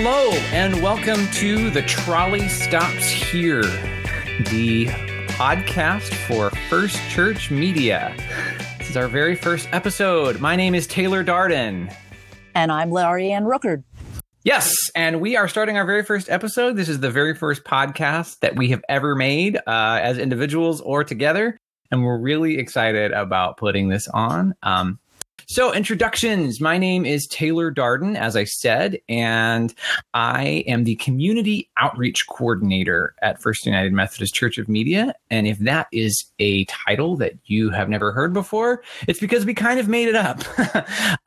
hello, and welcome to The Trolley Stops Here, the podcast for First Church Media. This is our very first episode. My name is Taylor Darden. And I'm Laurie Ann Rookard. Yes, and we are starting our very first episode. This is the very first podcast that we have ever made uh, as individuals or together, and we're really excited about putting this on. Um, so, introductions. My name is Taylor Darden, as I said, and I am the community outreach coordinator at First United Methodist Church of Media. And if that is a title that you have never heard before, it's because we kind of made it up.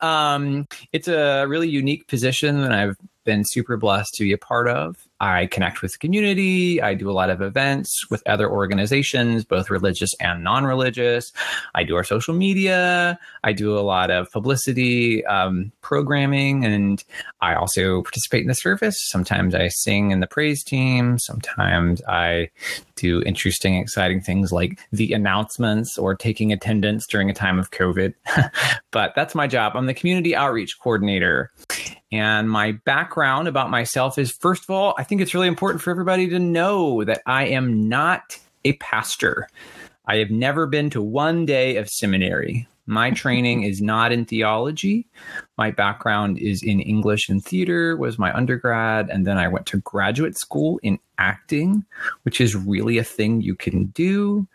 um, it's a really unique position that I've been super blessed to be a part of. I connect with the community. I do a lot of events with other organizations, both religious and non religious. I do our social media. I do a lot of publicity, um, programming, and I also participate in the service. Sometimes I sing in the praise team. Sometimes I do interesting, exciting things like the announcements or taking attendance during a time of COVID. but that's my job. I'm the community outreach coordinator. And my background about myself is first of all, I think it's really important for everybody to know that I am not a pastor. I have never been to one day of seminary. My training is not in theology. My background is in English and theater was my undergrad and then I went to graduate school in acting, which is really a thing you can do.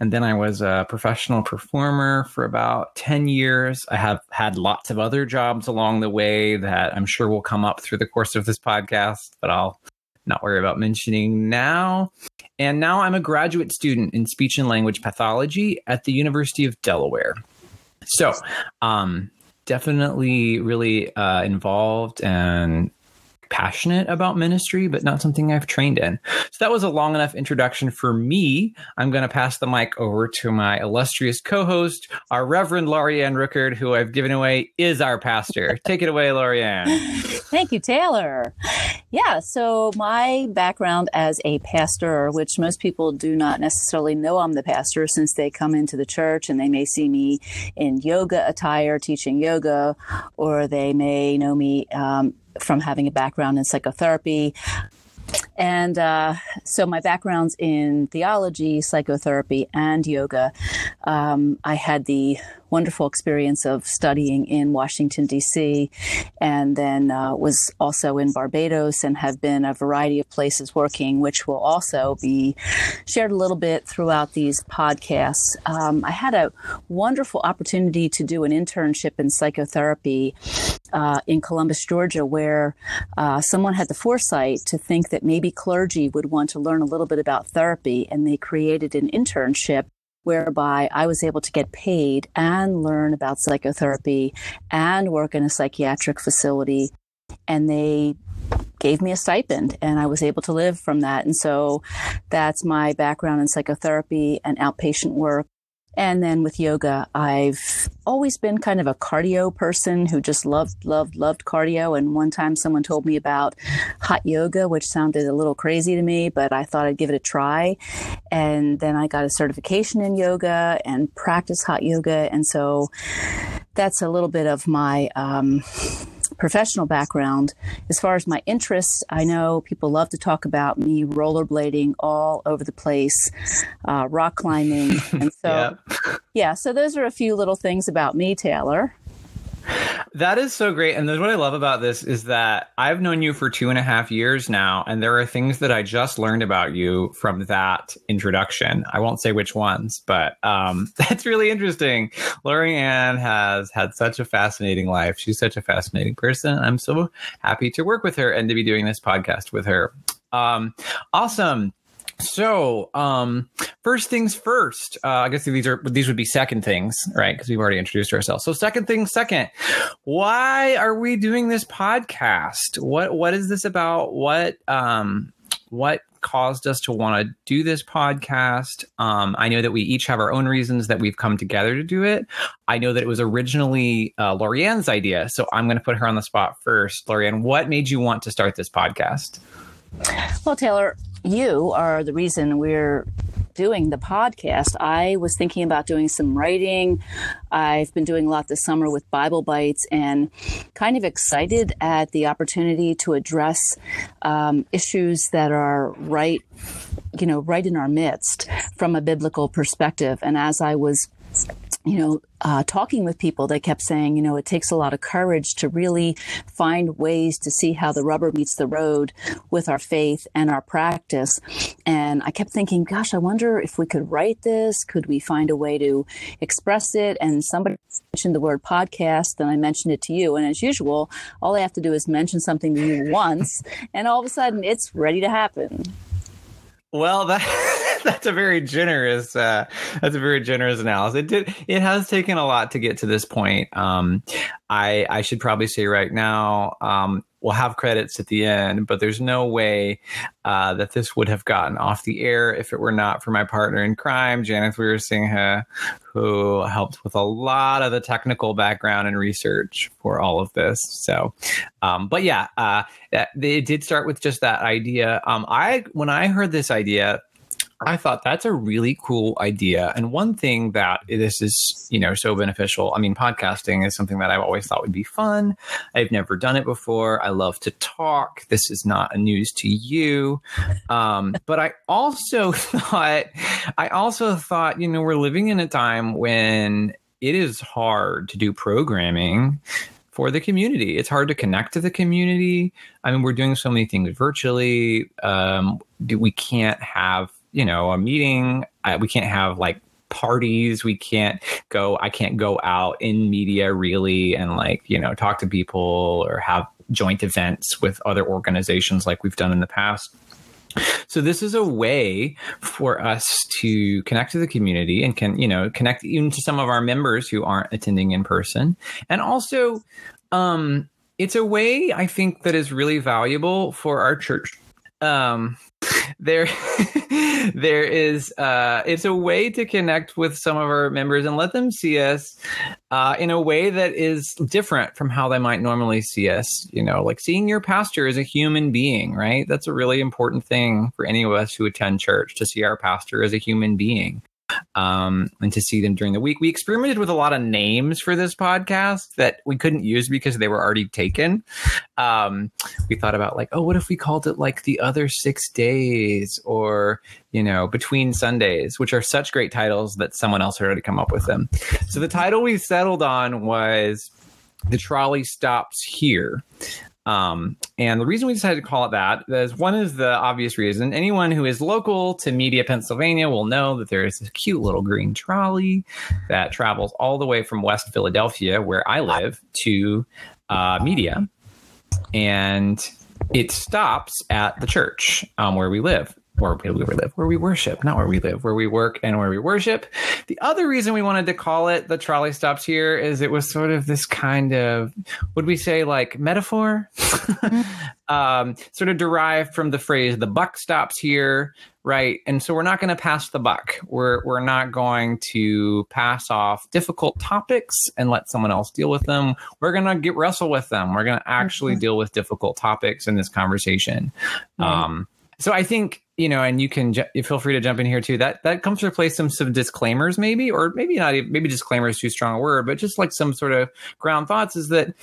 And then I was a professional performer for about 10 years. I have had lots of other jobs along the way that I'm sure will come up through the course of this podcast, but I'll not worry about mentioning now. And now I'm a graduate student in speech and language pathology at the University of Delaware. So, um, definitely really uh, involved and passionate about ministry, but not something I've trained in. So that was a long enough introduction for me. I'm going to pass the mic over to my illustrious co-host, our Reverend Lorianne Rookard, who I've given away is our pastor. Take it away, Lorianne. Thank you, Taylor. Yeah, so my background as a pastor, which most people do not necessarily know I'm the pastor since they come into the church and they may see me in yoga attire teaching yoga, or they may know me um, from having a background in psychotherapy. And uh, so my background's in theology, psychotherapy, and yoga. Um, I had the wonderful experience of studying in Washington, D.C., and then uh, was also in Barbados and have been a variety of places working, which will also be shared a little bit throughout these podcasts. Um, I had a wonderful opportunity to do an internship in psychotherapy uh, in Columbus, Georgia, where uh, someone had the foresight to think that maybe clergy would want to learn a little bit about therapy, and they created an internship whereby I was able to get paid and learn about psychotherapy and work in a psychiatric facility. And they gave me a stipend and I was able to live from that. And so that's my background in psychotherapy and outpatient work. And then with yoga, I've always been kind of a cardio person who just loved, loved, loved cardio. And one time someone told me about hot yoga, which sounded a little crazy to me, but I thought I'd give it a try. And then I got a certification in yoga and practice hot yoga. And so that's a little bit of my, um, professional background, as far as my interests, I know people love to talk about me rollerblading all over the place, uh, rock climbing. And so, yeah. yeah, so those are a few little things about me, Taylor. That is so great. And what I love about this is that I've known you for two and a half years now, and there are things that I just learned about you from that introduction. I won't say which ones, but um, that's really interesting. Lorianne has had such a fascinating life. She's such a fascinating person. I'm so happy to work with her and to be doing this podcast with her. Um, awesome. So, um, first things first. Uh, I guess these are these would be second things, right? Because we've already introduced ourselves. So, second thing second. Why are we doing this podcast? What what is this about? What um what caused us to want to do this podcast. Um, I know that we each have our own reasons that we've come together to do it. I know that it was originally uh, Lorianne's idea, so I'm going to put her on the spot first. Lorianne, what made you want to start this podcast? Well, Taylor, you are the reason we're doing the podcast, I was thinking about doing some writing. I've been doing a lot this summer with Bible Bites and kind of excited at the opportunity to address um, issues that are right, you know, right in our midst from a biblical perspective. And as I was you know, uh, talking with people, they kept saying, you know, it takes a lot of courage to really find ways to see how the rubber meets the road with our faith and our practice. And I kept thinking, gosh, I wonder if we could write this. Could we find a way to express it? And somebody mentioned the word podcast, and I mentioned it to you. And as usual, all I have to do is mention something to you once, and all of a sudden it's ready to happen. Well, that that's a very generous uh, that's a very generous analysis. It did it has taken a lot to get to this point. Um, I I should probably say right now um, we'll have credits at the end, but there's no way uh, that this would have gotten off the air if it were not for my partner in crime, Janice Weersingha, who helped with a lot of the technical background and research for all of this. So, um, but yeah, uh, it did start with just that idea. Um, I when I heard this idea I thought that's a really cool idea. And one thing that this is, you know, so beneficial. I mean, podcasting is something that I've always thought would be fun. I've never done it before. I love to talk. This is not a news to you. Um, but I also thought, I also thought, you know, we're living in a time when it is hard to do programming for the community. It's hard to connect to the community. I mean, we're doing so many things virtually. Um, we can't have you know a meeting I, we can't have like parties. We can't go i can't go out in media really and like you know talk to people or have joint events with other organizations like we've done in the past. So this is a way for us to connect to the community and can you know connect even to some of our members who aren't attending in person. And also um it's a way i think that is really valuable for our church. Um there there is uh it's a way to connect with some of our members and let them see us uh in a way that is different from how they might normally see us. You know like seeing your pastor as a human being right? That's a really important thing for any of us who attend church to see our pastor as a human being um, and to see them during the week. We experimented with a lot of names for this podcast that we couldn't use because they were already taken. Um, we thought about like, oh, what if we called it like the other six days or, you know, between Sundays, which are such great titles that someone else had already come up with them. So the title we settled on was The Trolley Stops Here. Um, and the reason we decided to call it that is one is the obvious reason. Anyone who is local to Media, Pennsylvania will know that there is a cute little green trolley that travels all the way from West Philadelphia, where I live, to uh, Media. And it stops at the church um, where we live where we live, where we worship, not where we live, where we work and where we worship. The other reason we wanted to call it the trolley stops here is it was sort of this kind of, would we say like metaphor? um, sort of derived from the phrase the buck stops here, right? And so we're not going to pass the buck. We're, we're not going to pass off difficult topics and let someone else deal with them. We're going to get wrestle with them. We're going to actually mm-hmm. deal with difficult topics in this conversation. Um, so I think you know, and you can ju- feel free to jump in here too. That that comes to replace some some disclaimers, maybe, or maybe not. Maybe disclaimer is too strong a word, but just like some sort of ground thoughts is that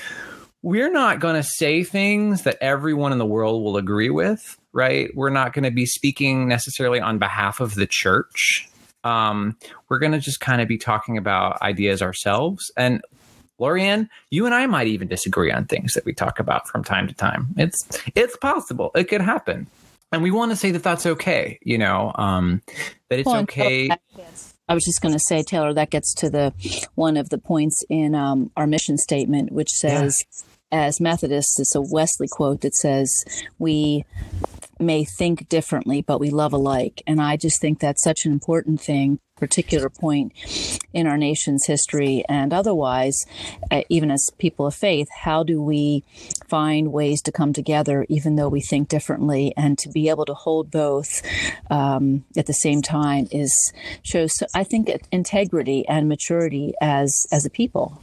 we're not going to say things that everyone in the world will agree with, right? We're not going to be speaking necessarily on behalf of the church. Um, we're going to just kind of be talking about ideas ourselves. And Lorianne, you and I might even disagree on things that we talk about from time to time. It's it's possible. It could happen and we want to say that that's okay you know um, that it's okay I was just going to say, Taylor, that gets to the one of the points in um, our mission statement, which says, yeah. as Methodists, it's a Wesley quote that says, "We may think differently, but we love alike." And I just think that's such an important thing particular point in our nation's history and otherwise, uh, even as people of faith, how do we find ways to come together even though we think differently and to be able to hold both um, at the same time is shows, I think, integrity and maturity as as a people.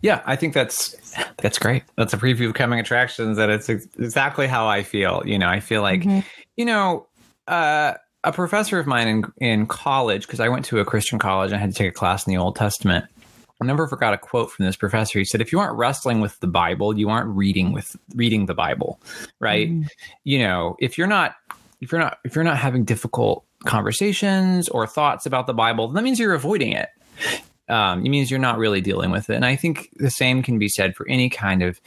Yeah, I think that's that's great. That's a preview of coming attractions. That it's exactly how I feel. You know, I feel like, mm-hmm. you know, uh, a professor of mine in in college because I went to a Christian college and I had to take a class in the Old Testament. I never forgot a quote from this professor. He said, "If you aren't wrestling with the Bible, you aren't reading with reading the Bible, right? Mm. You know, if you're not if you're not if you're not having difficult conversations or thoughts about the Bible, that means you're avoiding it. Um, it means you're not really dealing with it. And I think the same can be said for any kind of,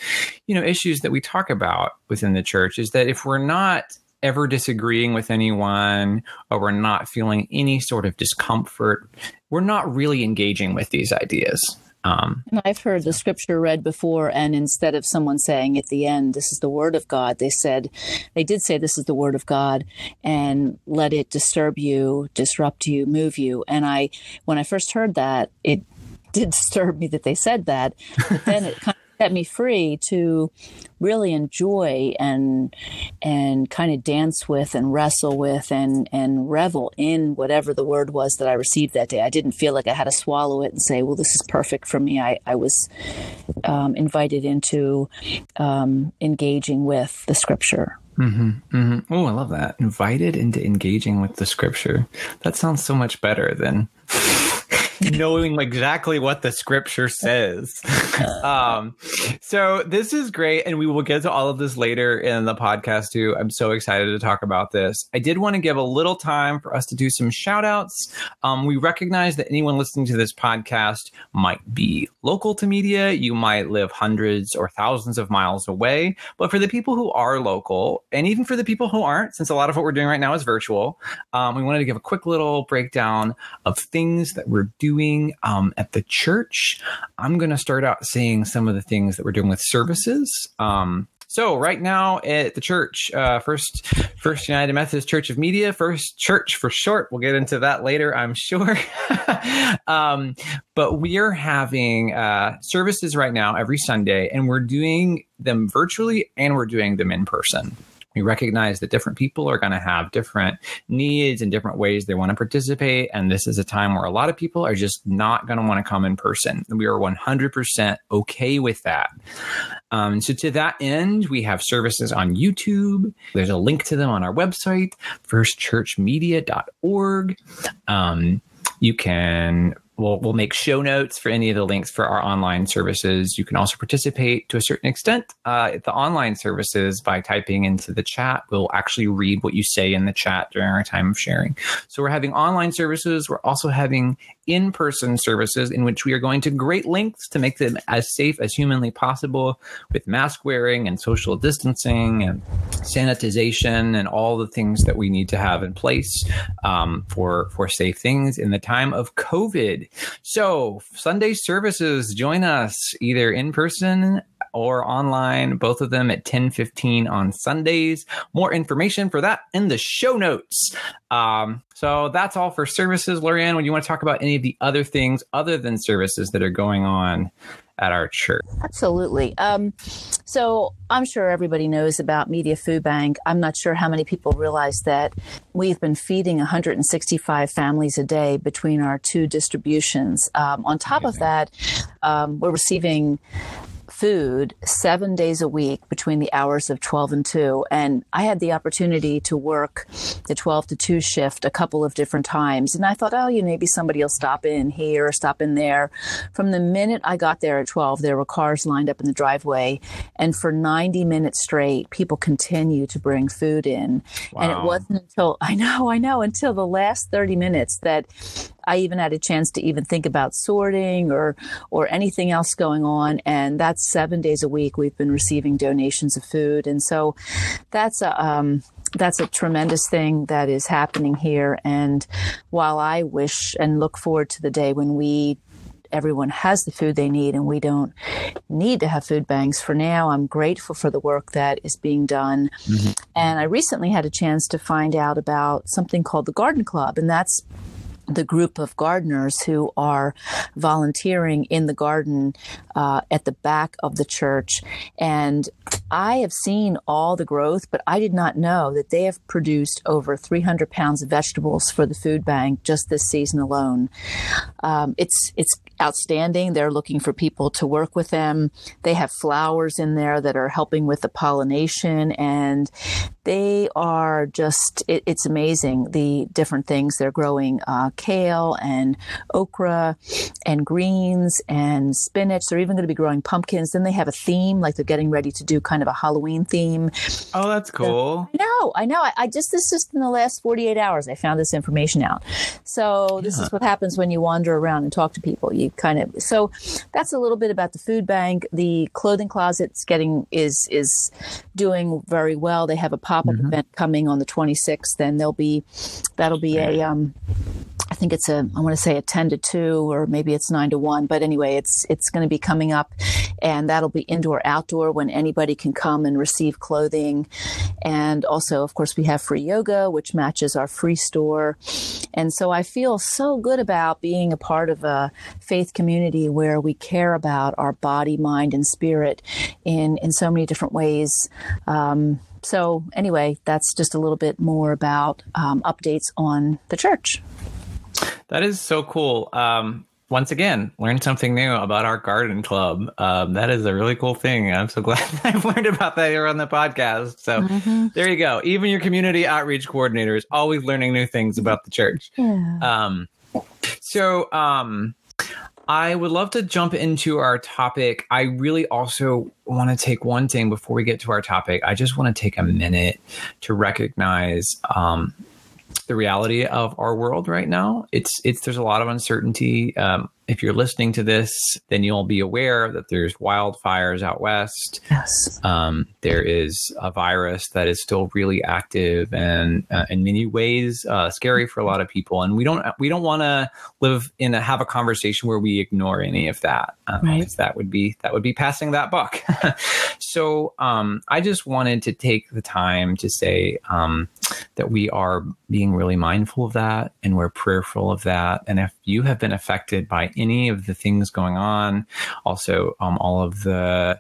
you know, issues that we talk about within the church. Is that if we're not ever disagreeing with anyone or we're not feeling any sort of discomfort, we're not really engaging with these ideas. Um, and I've heard the scripture read before, and instead of someone saying at the end, "This is the word of God," they said, they did say, "This is the word of God," and let it disturb you, disrupt you, move you. And I, when I first heard that, it did disturb me that they said that, but then it kind set me free to really enjoy and and kind of dance with and wrestle with and and revel in whatever the word was that I received that day. I didn't feel like I had to swallow it and say, "Well, this is perfect for me." I I was um, invited into um, engaging with the scripture. Mm-hmm, mm-hmm. Oh, I love that. Invited into engaging with the scripture. That sounds so much better than knowing exactly what the scripture says. um, so this is great, and we will get to all of this later in the podcast too. I'm so excited to talk about this. I did want to give a little time for us to do some shout outs. Um, we recognize that anyone listening to this podcast might be local to media. You might live hundreds or thousands of miles away. But for the people who are local, and even for the people who aren't, since a lot of what we're doing right now is virtual, um, we wanted to give a quick little breakdown of things that we're doing doing um, at the church. I'm going to start out saying some of the things that we're doing with services. Um, so right now at the church, uh, first First United Methodist Church of Media, First Church for short. We'll get into that later, I'm sure. um, but we are having uh, services right now every Sunday, and we're doing them virtually and we're doing them in person we recognize that different people are going to have different needs and different ways they want to participate. And this is a time where a lot of people are just not going to want to come in person. We are 100% okay with that. Um, so, to that end, we have services on YouTube. There's a link to them on our website, firstchurchmedia.org. Um, you can we'll, we'll make show notes for any of the links for our online services. You can also participate to a certain extent uh, at the online services by typing into the chat. We'll actually read what you say in the chat during our time of sharing. So we're having online services. We're also having in person services in which we are going to great lengths to make them as safe as humanly possible with mask wearing and social distancing and sanitization and all the things that we need to have in place um, for, for safe things in the time of COVID. So, Sunday services, join us either in person or online, both of them at 10:15 on Sundays. More information for that in the show notes. Um, so that's all for services. Lorianne, would you want to talk about any of the other things other than services that are going on at our church? Absolutely. Um, so I'm sure everybody knows about Media Food Bank. I'm not sure how many people realize that we've been feeding 165 families a day between our two distributions. Um, on top Amazing. of that, um, we're receiving food seven days a week between the hours of 12 and 2. And I had the opportunity to work the 12 to 2 shift a couple of different times. And I thought, oh, you know, maybe somebody will stop in here or stop in there. From the minute I got there at 12, there were cars lined up in the driveway. And for 90 minutes straight, people continued to bring food in. Wow. And it wasn't until, I know, I know, until the last 30 minutes that I even had a chance to even think about sorting or or anything else going on. And that's seven days a week we've been receiving donations of food, and so that's a um, that's a tremendous thing that is happening here. And while I wish and look forward to the day when we everyone has the food they need and we don't need to have food banks for now. I'm grateful for the work that is being done. Mm-hmm. And I recently had a chance to find out about something called the Garden Club, and that's the group of gardeners who are volunteering in the garden uh, at the back of the church. And I have seen all the growth, but I did not know that they have produced over 300 pounds of vegetables for the food bank just this season alone. Um, it's it's outstanding. They're looking for people to work with them. They have flowers in there that are helping with the pollination and they are just, it, it's amazing the different things. They're growing uh, kale and okra and greens and spinach. They're even going to be growing pumpkins. Then they have a theme, like they're getting ready to do kind of a Halloween theme. Oh, that's cool. So, I know, I know. I, I, just, this just in the last 48 hours, I found this information out. So this yeah. is what happens when you wander around and talk to people. You kind of, so that's a little bit about the food bank. The clothing closet's getting, is, is doing very well. They have a pop up mm-hmm. event coming on the 26th, and there'll be that'll be a um, I think it's a I want to say a 10 to 2 or maybe it's 9 to 1 but anyway it's it's going to be coming up and that'll be indoor outdoor when anybody can come and receive clothing. And also of course we have free yoga which matches our free store. And so I feel so good about being a part of a faith community where we care about our body mind and spirit in in so many different ways. Um, so anyway, that's just a little bit more about um, updates on the church. That is so cool. Um, once again, learned something new about our garden club. Um, that is a really cool thing. I'm so glad I've learned about that here on the podcast. So mm-hmm. there you go. Even your community outreach coordinator is always learning new things about the church. Yeah. Um, so um, I would love to jump into our topic. I really also want to take one thing before we get to our topic. I just want to take a minute to recognize um, the reality of our world right now. It's it's there's a lot of uncertainty. Um, if you're listening to this, then you'll be aware that there's wildfires out west. Yes. Um, there is a virus that is still really active and uh, in many ways uh, scary for a lot of people. And we don't we don't want to live in a have a conversation where we ignore any of that. Um, right. That would be that would be passing that buck. so um, I just wanted to take the time to say um, that we are being really mindful of that and we're prayerful of that. And if you have been affected by any of the things going on. Also, um, all of the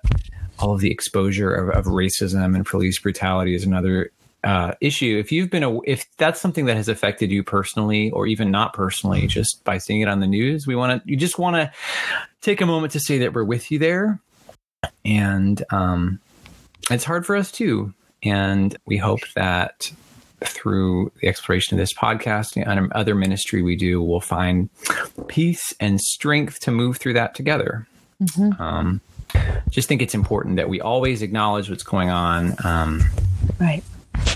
all of the exposure of, of racism and police brutality is another uh, issue. If you've been a, if that's something that has affected you personally or even not personally, just by seeing it on the news, we want to you just want to take a moment to say that we're with you there, and um, it's hard for us too. And we hope that through the exploration of this podcast and other ministry we do, we'll find peace and strength to move through that together. Mm-hmm. Um, just think it's important that we always acknowledge what's going on. Um, right.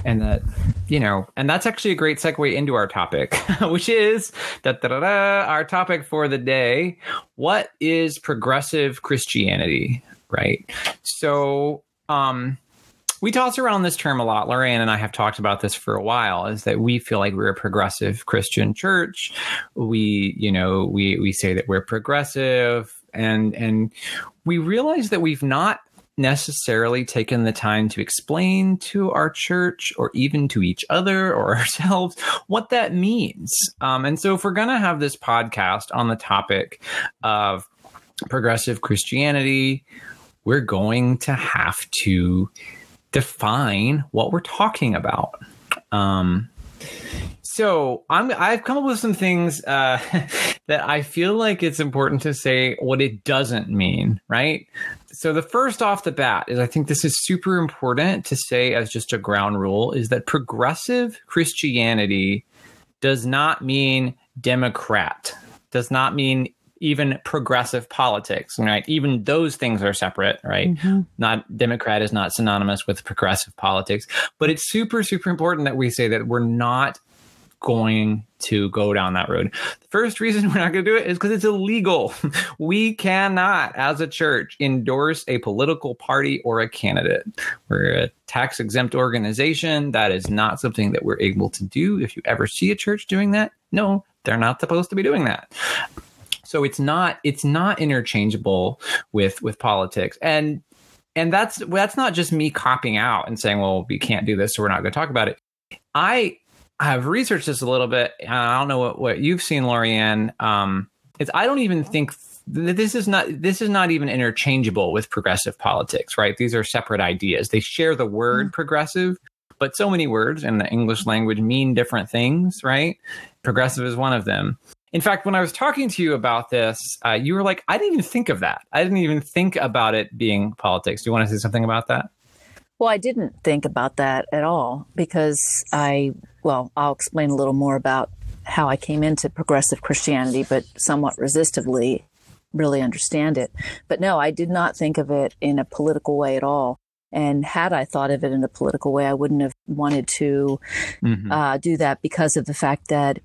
And that, you know, and that's actually a great segue into our topic, which is our topic for the day. What is progressive Christianity? Right. So, um, we toss around this term a lot. Lorraine and I have talked about this for a while. Is that we feel like we're a progressive Christian church. We, you know, we we say that we're progressive, and and we realize that we've not necessarily taken the time to explain to our church or even to each other or ourselves what that means. Um, and so, if we're going to have this podcast on the topic of progressive Christianity, we're going to have to define what we're talking about. Um, so I'm I've come up with some things uh, that I feel like it's important to say what it doesn't mean, right? So the first off the bat is I think this is super important to say as just a ground rule is that progressive Christianity does not mean Democrat, does not mean even progressive politics, right? Even those things are separate, right? Mm-hmm. Not Democrat is not synonymous with progressive politics, but it's super, super important that we say that we're not going to go down that road. The first reason we're not going to do it is because it's illegal. we cannot, as a church, endorse a political party or a candidate. We're a tax exempt organization. That is not something that we're able to do. If you ever see a church doing that, no, they're not supposed to be doing that so it's not it's not interchangeable with with politics. And and that's that's not just me copying out and saying well we can't do this so we're not going to talk about it. I have researched this a little bit. I don't know what, what you've seen lorianne. Um it's i don't even think this is not this is not even interchangeable with progressive politics right? These are separate ideas. They share the word mm-hmm. progressive but so many words in the english language mean different things right? Progressive is one of them in fact, when I was talking to you about this, uh, you were like, I didn't even think of that. I didn't even think about it being politics. Do you want to say something about that? Well, I didn't think about that at all because I, well, I'll explain a little more about how I came into progressive Christianity, but somewhat resistively really understand it. But no, I did not think of it in a political way at all. And had I thought of it in a political way, I wouldn't have wanted to mm-hmm. uh, do that because of the fact that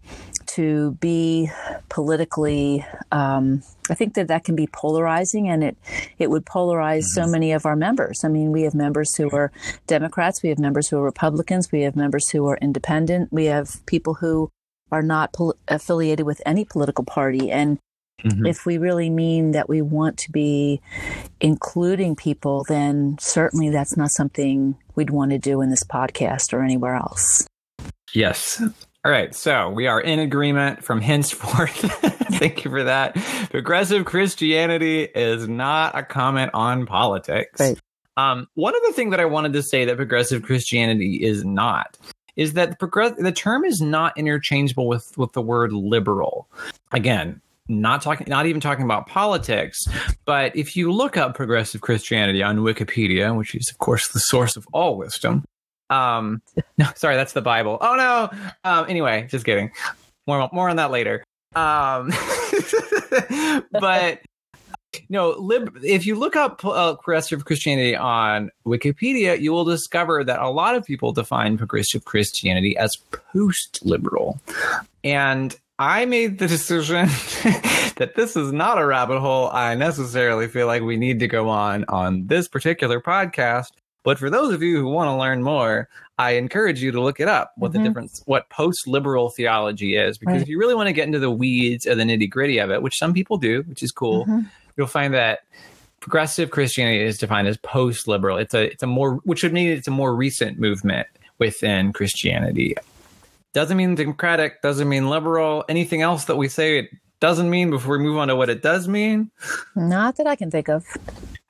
to be politically, um, I think that that can be polarizing, and it it would polarize mm-hmm. so many of our members. I mean, we have members who are Democrats, we have members who are Republicans, we have members who are independent, we have people who are not pol- affiliated with any political party, and Mm-hmm. If we really mean that we want to be including people, then certainly that's not something we'd want to do in this podcast or anywhere else. Yes. All right. So we are in agreement from henceforth. Thank you for that. Progressive Christianity is not a comment on politics. Right. Um, one other thing that I wanted to say that progressive Christianity is not is that the, progress- the term is not interchangeable with, with the word liberal. Again, not talking not even talking about politics but if you look up progressive christianity on wikipedia which is of course the source of all wisdom um no sorry that's the bible. Oh no. Um anyway just kidding. More more on that later. Um but no lib- if you look up uh, progressive christianity on wikipedia you will discover that a lot of people define progressive christianity as post liberal and I made the decision that this is not a rabbit hole. I necessarily feel like we need to go on on this particular podcast. But for those of you who want to learn more, I encourage you to look it up what mm-hmm. the difference, what post liberal theology is. Because right. if you really want to get into the weeds of the nitty gritty of it, which some people do, which is cool, mm-hmm. you'll find that progressive Christianity is defined as post liberal. It's a, it's a more, which would mean it's a more recent movement within Christianity. Doesn't mean democratic, doesn't mean liberal. Anything else that we say it doesn't mean before we move on to what it does mean? Not that I can think of.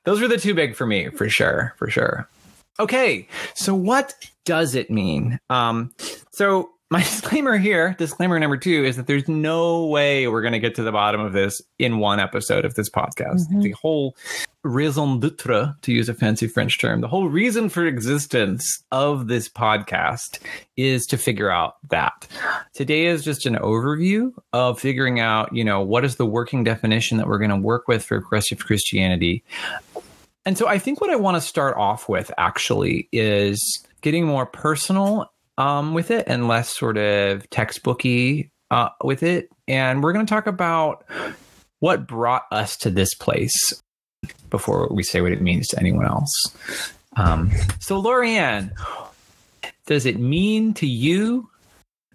Those were the two big for me, for sure, for sure. Okay, so what does it mean? Um, so my disclaimer here, disclaimer number two, is that there's no way we're going to get to the bottom of this in one episode of this podcast. Mm-hmm. The whole raison d'etre, to use a fancy French term, the whole reason for existence of this podcast is to figure out that. Today is just an overview of figuring out, you know, what is the working definition that we're going to work with for progressive Christianity. And so I think what I want to start off with actually is getting more personal um, with it and less sort of textbooky uh, with it. And we're going to talk about what brought us to this place before we say what it means to anyone else. Um, so, Lorianne, does it mean to you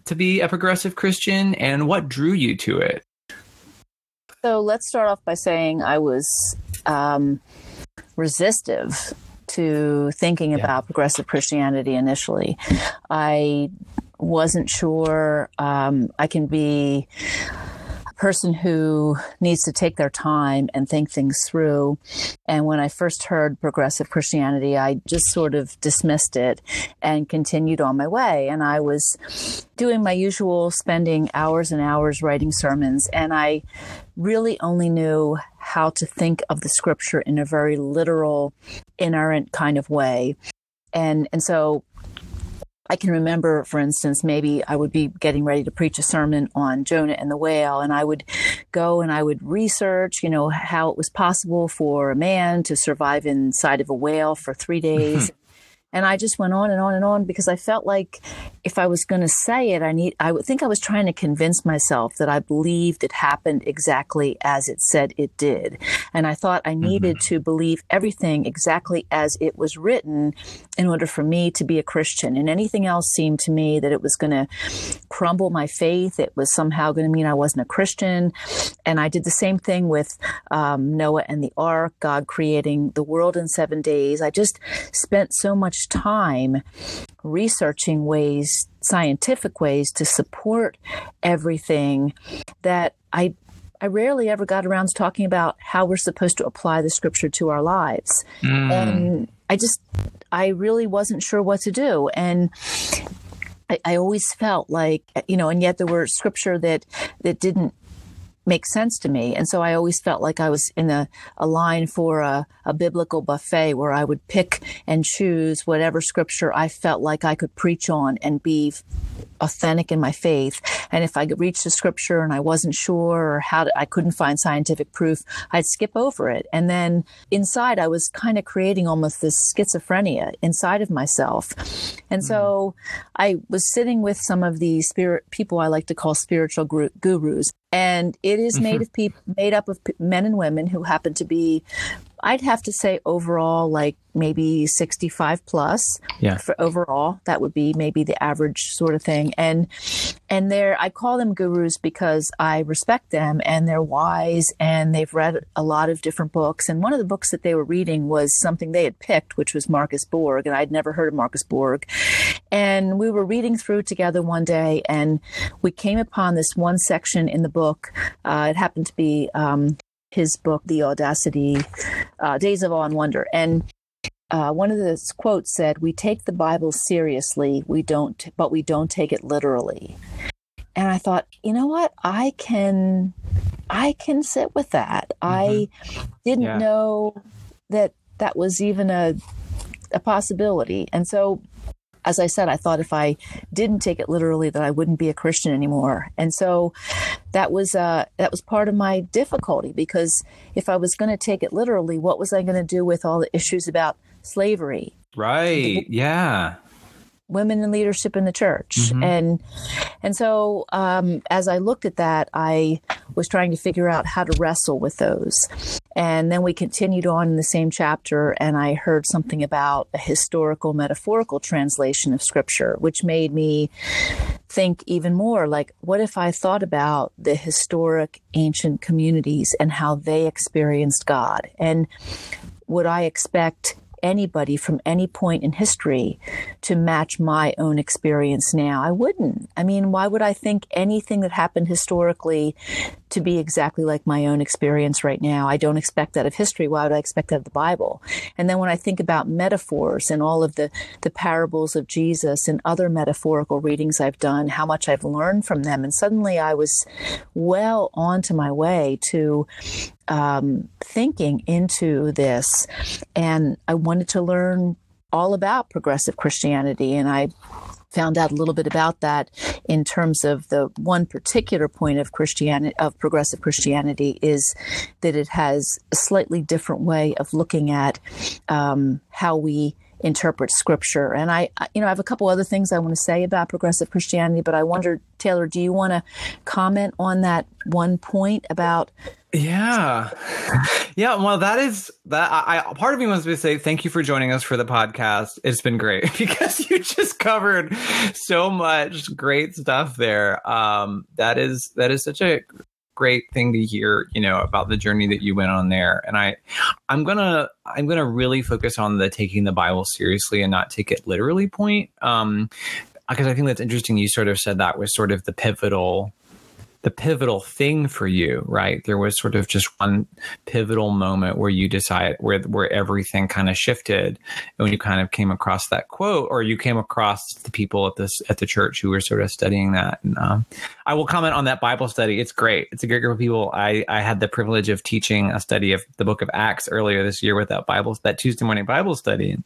to be a progressive Christian, and what drew you to it? So, let's start off by saying I was um, resistive to thinking yeah. about progressive Christianity initially. I wasn't sure um, I can be a person who needs to take their time and think things through. And when I first heard progressive Christianity, I just sort of dismissed it and continued on my way. And I was doing my usual spending hours and hours writing sermons. And I really only knew how to think of the scripture in a very literal, inerrant kind of way. And, and so I can remember, for instance, maybe I would be getting ready to preach a sermon on Jonah and the whale, and I would go and I would research, you know, how it was possible for a man to survive inside of a whale for three days. And I just went on and on and on because I felt like if I was going to say it, I need, I would think I was trying to convince myself that I believed it happened exactly as it said it did. And I thought I needed mm-hmm. to believe everything exactly as it was written in order for me to be a Christian. And anything else seemed to me that it was going to crumble my faith. It was somehow going to mean I wasn't a Christian. And I did the same thing with um, Noah and the ark, God creating the world in seven days. I just spent so much time researching ways, scientific ways to support everything that I I rarely ever got around to talking about how we're supposed to apply the scripture to our lives. Mm. And I just I really wasn't sure what to do. And I, I always felt like you know, and yet there were scripture that that didn't make sense to me. And so I always felt like I was in a, a line for a, a biblical buffet where I would pick and choose whatever scripture I felt like I could preach on and be authentic in my faith. And if I reached a scripture and I wasn't sure or how to, I couldn't find scientific proof, I'd skip over it. And then inside, I was kind of creating almost this schizophrenia inside of myself. And so mm-hmm. I was sitting with some of the spirit people I like to call spiritual gurus. And it is made mm-hmm. of people, made up of men and women who happen to be I'd have to say overall, like maybe 65 plus. Yeah. For overall, that would be maybe the average sort of thing. And, and they're, I call them gurus because I respect them and they're wise and they've read a lot of different books. And one of the books that they were reading was something they had picked, which was Marcus Borg. And I'd never heard of Marcus Borg. And we were reading through together one day and we came upon this one section in the book. Uh, it happened to be, um, his book, The Audacity, uh, Days of Awe and Wonder. And uh, one of the quotes said, "We take the Bible seriously, we don't, but we don't take it literally." And I thought, you know what? I can, I can sit with that. Mm-hmm. I didn't yeah. know that that was even a a possibility, and so as I said, I thought if I didn't take it literally, that I wouldn't be a Christian anymore. And so that was uh, that was part of my difficulty because if I was going to take it literally, what was I going to do with all the issues about slavery? Right. Yeah women in leadership in the church. Mm-hmm. and and so um, as i looked at that i was trying to figure out how to wrestle with those. And then we continued on in the same chapter and i heard something about a historical metaphorical translation of scripture which made me think even more like what if i thought about the historic ancient communities and how they experienced god? And would i expect anybody from any point in history to match my own experience now. I wouldn't. I mean, why would I think anything that happened historically to be exactly like my own experience right now? I don't expect that of history. Why would I expect that of the Bible? And then when I think about metaphors and all of the, the parables of Jesus and other metaphorical readings I've done, how much I've learned from them, and suddenly I was well onto my way to um, thinking into this, and I wanted to learn all about progressive Christianity, and I found out a little bit about that in terms of the one particular point of Christianity of progressive Christianity is that it has a slightly different way of looking at um, how we interpret scripture. And I, you know, I have a couple other things I want to say about progressive Christianity, but I wonder, Taylor, do you want to comment on that one point about yeah. Yeah. Well, that is that. I, I, part of me wants to say thank you for joining us for the podcast. It's been great because you just covered so much great stuff there. Um, that is that is such a great thing to hear. You know about the journey that you went on there, and I, I'm gonna I'm gonna really focus on the taking the Bible seriously and not take it literally point. Um, because I think that's interesting. You sort of said that was sort of the pivotal the pivotal thing for you, right? There was sort of just one pivotal moment where you decided where where everything kind of shifted, and when you kind of came across that quote, or you came across the people at this at the church who were sort of studying that. And um, I will comment on that Bible study. It's great. It's a great group of people. I I had the privilege of teaching a study of the Book of Acts earlier this year with that Bible that Tuesday morning Bible study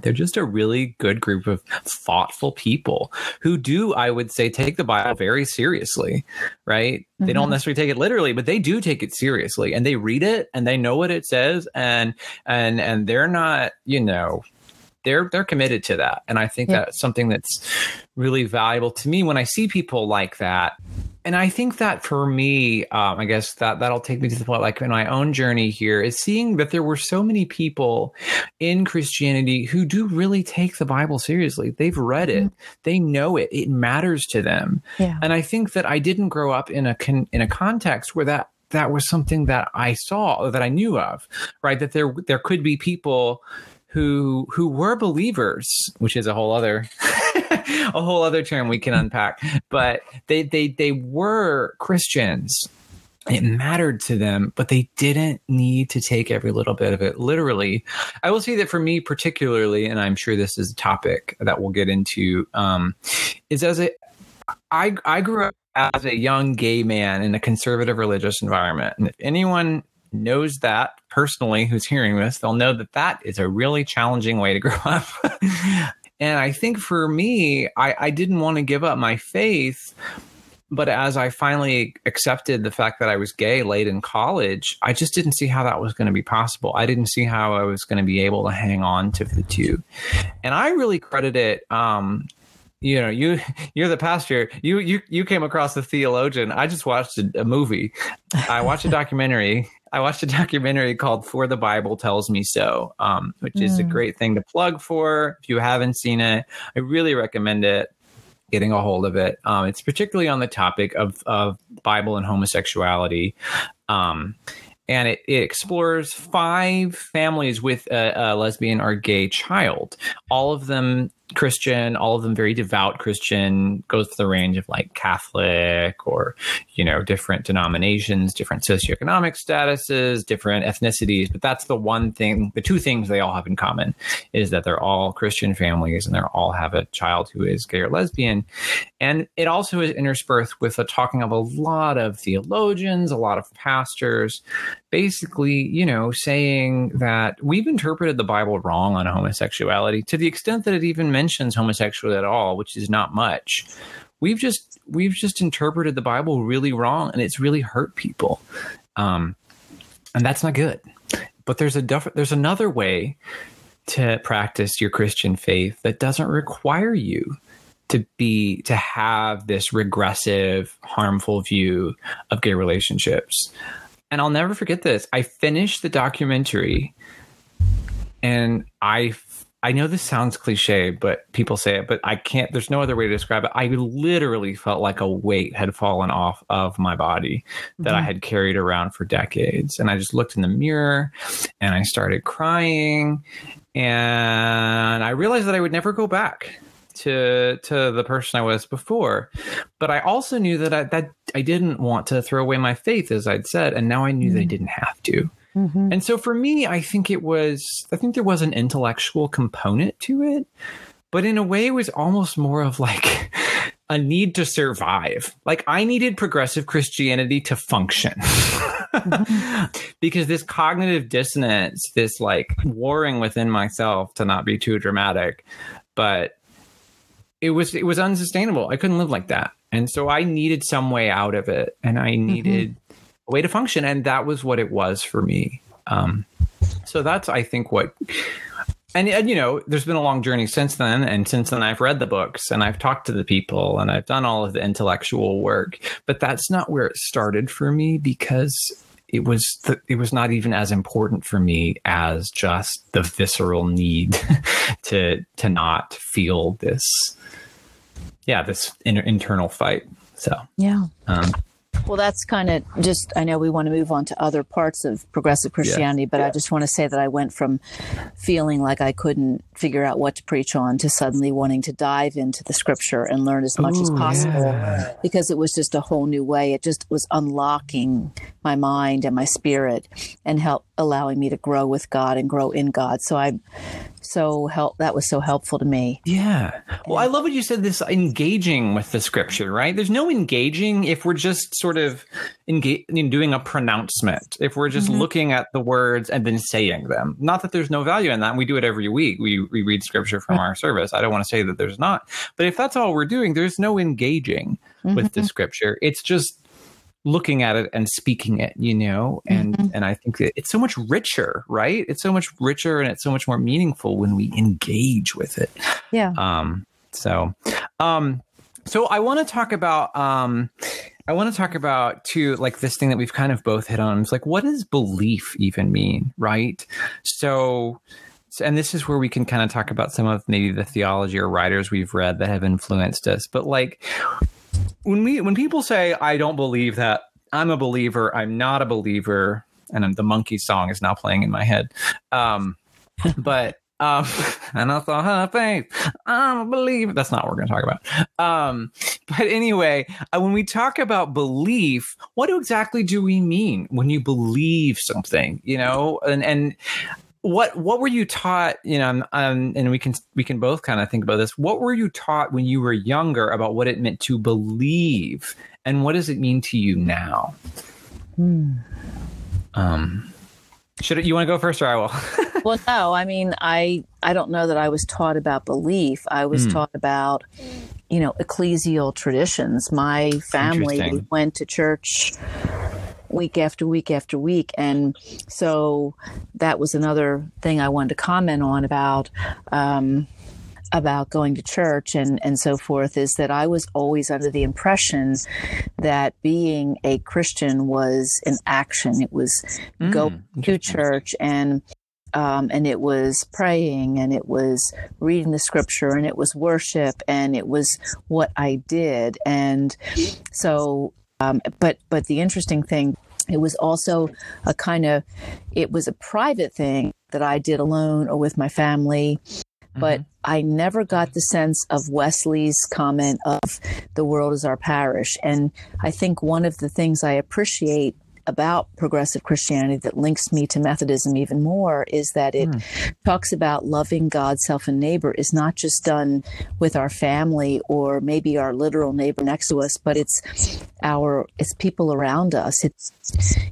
they're just a really good group of thoughtful people who do, I would say, take the Bible very seriously, right? Mm-hmm. They don't mm-hmm. necessarily take it literally, but they do take it seriously and they read it and they know what it says and and and they're not, you know, they're they're committed to that. And I think yeah. that's something that's really valuable to me when I see people like that and I think that for me, um, I guess that that'll take me to the point, like in my own journey here, is seeing that there were so many people in Christianity who do really take the Bible seriously. They've read it, mm-hmm. they know it, it matters to them. Yeah. And I think that I didn't grow up in a con- in a context where that that was something that I saw or that I knew of, right? That there there could be people who who were believers, which is a whole other a whole other term we can unpack. But they they they were Christians. It mattered to them, but they didn't need to take every little bit of it literally. I will say that for me, particularly, and I'm sure this is a topic that we'll get into, um, is as a I I grew up as a young gay man in a conservative religious environment, and if anyone knows that personally who's hearing this, they'll know that that is a really challenging way to grow up. and I think for me, I, I didn't want to give up my faith. But as I finally accepted the fact that I was gay late in college, I just didn't see how that was going to be possible. I didn't see how I was going to be able to hang on to the two. And I really credit it um, you know you you're the pastor you you you came across the theologian i just watched a, a, movie i watched a documentary i watched a documentary called for the bible tells me so um, which is a mm. great thing to plug for if you haven't seen it i really recommend it getting a hold of it um, it's particularly on the topic of of bible and homosexuality um, and it, it, explores five families with a, a, lesbian or gay child. All of them Christian, all of them very devout Christian, goes to the range of like Catholic or, you know, different denominations, different socioeconomic statuses, different ethnicities. But that's the one thing, the two things they all have in common is that they're all Christian families and they all have a child who is gay or lesbian. And it also is interspersed with the talking of a lot of theologians, a lot of pastors, basically, you know, saying that we've interpreted the Bible wrong on homosexuality to the extent that it even mentions homosexuality at all, which is not much. We've just we've just interpreted the Bible really wrong, and it's really hurt people, um, and that's not good. But there's a def- there's another way to practice your Christian faith that doesn't require you to be to have this regressive, harmful view of gay relationships and I'll never forget this. I finished the documentary and I I know this sounds cliche, but people say it, but I can't there's no other way to describe it. I literally felt like a weight had fallen off of my body that mm-hmm. I had carried around for decades. And I just looked in the mirror and I started crying and I realized that I would never go back to to the person I was before. But I also knew that I that I didn't want to throw away my faith, as I'd said, and now I knew mm-hmm. that I didn't have to. Mm-hmm. And so for me, I think it was I think there was an intellectual component to it, but in a way, it was almost more of like. a need to survive. Like I needed progressive Christianity to function. because this cognitive dissonance, this like warring within myself to not be too dramatic, but it was it was unsustainable. I couldn't live like that. And so I needed some way out of it and I mm-hmm. needed mm-hmm. a way to function and that was what it was for me. Um, so that's I think what and, and, you know there's been a long journey since then and since then i've read the books and i've talked to the people and i've done all of the intellectual work but that's not where it started for me because it was th- it was not even as important for me as just the visceral need to to not feel this yeah this inter- internal fight so yeah um, well, that's kind of just, I know we want to move on to other parts of progressive Christianity, yeah. but yeah. I just want to say that I went from feeling like I couldn't figure out what to preach on to suddenly wanting to dive into the scripture and learn as much Ooh, as possible yeah. because it was just a whole new way. It just was unlocking my mind and my spirit and help allowing me to grow with God and grow in God. So I so help that was so helpful to me. Yeah. Well, I love what you said this engaging with the scripture, right? There's no engaging if we're just sort of engage, in doing a pronouncement. If we're just mm-hmm. looking at the words and then saying them. Not that there's no value in that. We do it every week. We we read scripture from our service. I don't want to say that there's not. But if that's all we're doing, there's no engaging mm-hmm. with the mm-hmm. scripture. It's just looking at it and speaking it you know and mm-hmm. and i think it's so much richer right? It's so much richer and it's so much more meaningful when we engage with it. Yeah. Um so um so i want to talk about um i want to talk about too like this thing that we've kind of both hit on. It's like what does belief even mean right? So and this is where we can kind of talk about some of maybe the theology or writers we've read that have influenced us but like when we when people say I don't believe that I'm a believer, I'm not a believer, and I'm, the Monkees song is now playing in my head. Um, but um, and I thought, huh, faith, I'm a believer. That's not what we're going to talk about. Um, but anyway, uh, when we talk about belief, what exactly do we mean when you believe something? You know, and and what what were you taught? You know, um, and we can we can both kind of think about this. What were you taught when you were younger about what it meant to believe, and what does it mean to you now? Hmm. Um, should it, you want to go first, or I will? well, no. I mean, I I don't know that I was taught about belief. I was mm. taught about, you know, ecclesial traditions. My family went to church week after week after week. And so that was another thing I wanted to comment on about. Um, about going to church and, and so forth is that I was always under the impression that being a Christian was an action. It was mm, go to church and um, and it was praying and it was reading the scripture and it was worship and it was what I did. And so, um, but but the interesting thing it was also a kind of, it was a private thing that I did alone or with my family. But mm-hmm. I never got the sense of Wesley's comment of the world is our parish. And I think one of the things I appreciate about progressive Christianity that links me to Methodism even more is that it mm. talks about loving God, self, and neighbor is not just done with our family or maybe our literal neighbor next to us, but it's our it's people around us. It's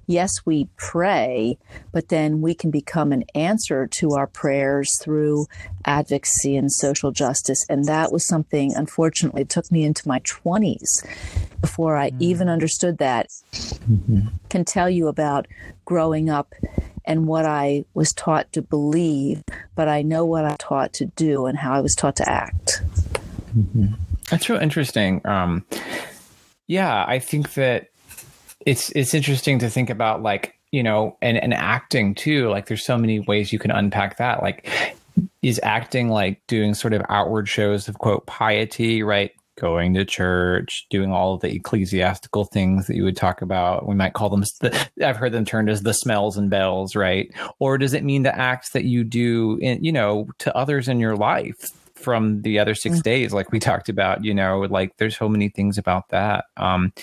yes, we pray, but then we can become an answer to our prayers through advocacy and social justice. And that was something, unfortunately, took me into my 20s before I mm. even understood that. Mm-hmm. Can tell you about growing up and what I was taught to believe, but I know what I taught to do and how I was taught to act. Mm-hmm. That's real interesting. Um, yeah, I think that it's it's interesting to think about like you know and and acting too. Like there's so many ways you can unpack that. Like is acting like doing sort of outward shows of quote piety, right? Going to church, doing all of the ecclesiastical things that you would talk about. We might call them, I've heard them termed as the smells and bells, right? Or does it mean the acts that you do, in, you know, to others in your life? from the other six mm. days, like we talked about, you know, like there's so many things about that. Um,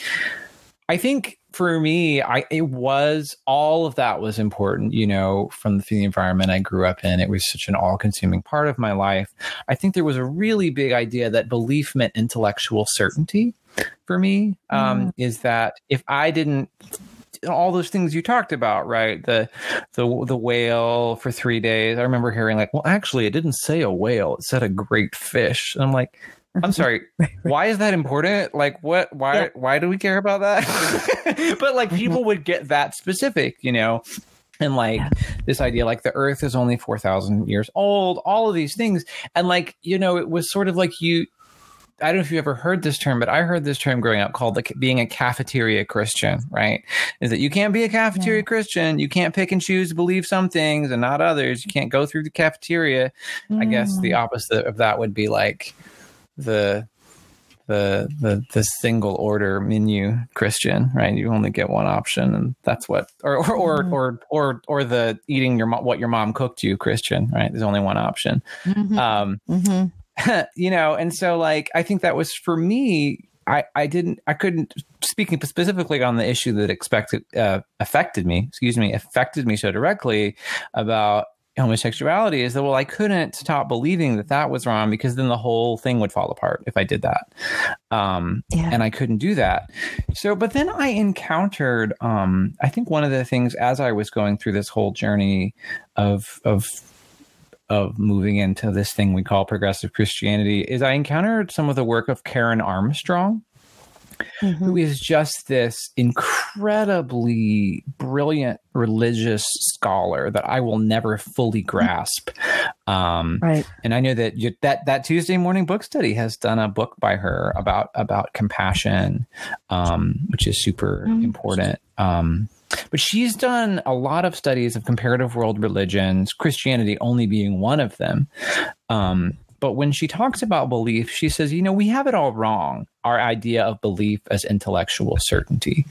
I think for me, I it was all of that was important, you know, from the, the environment I grew up in. It was such an all-consuming part of my life. I think there was a really big idea that belief meant intellectual certainty for me. Um, mm. Is that if I didn't all those things you talked about, right? The the the whale for three days. I remember hearing like, well, actually, it didn't say a whale; it said a great fish. And I'm like, I'm sorry. Why is that important? Like, what? Why? Yeah. Why do we care about that? but like, people would get that specific, you know. And like yeah. this idea, like the Earth is only four thousand years old. All of these things, and like you know, it was sort of like you I don't know if you ever heard this term, but I heard this term growing up called the, being a cafeteria Christian, right? Is that you can't be a cafeteria yeah. Christian. You can't pick and choose to believe some things and not others. You can't go through the cafeteria. Mm. I guess the mm. opposite of that would be like the the the the single order menu Christian, right? You only get one option, and that's what, or or or mm-hmm. or, or, or the eating your what your mom cooked you Christian, right? There's only one option. Mm-hmm. Um, mm-hmm. you know, and so like I think that was for me. I, I didn't I couldn't speaking specifically on the issue that expected uh, affected me excuse me affected me so directly about homosexuality is that well I couldn't stop believing that that was wrong because then the whole thing would fall apart if I did that. Um, yeah. and I couldn't do that. So but then I encountered um, I think one of the things as I was going through this whole journey of of of moving into this thing we call progressive Christianity is I encountered some of the work of Karen Armstrong, mm-hmm. who is just this incredibly brilliant religious scholar that I will never fully grasp. Um, right. And I know that you, that that Tuesday morning book study has done a book by her about about compassion, um, which is super mm-hmm. important. Um, but she's done a lot of studies of comparative world religions, Christianity only being one of them. Um, but when she talks about belief, she says, you know, we have it all wrong, our idea of belief as intellectual certainty.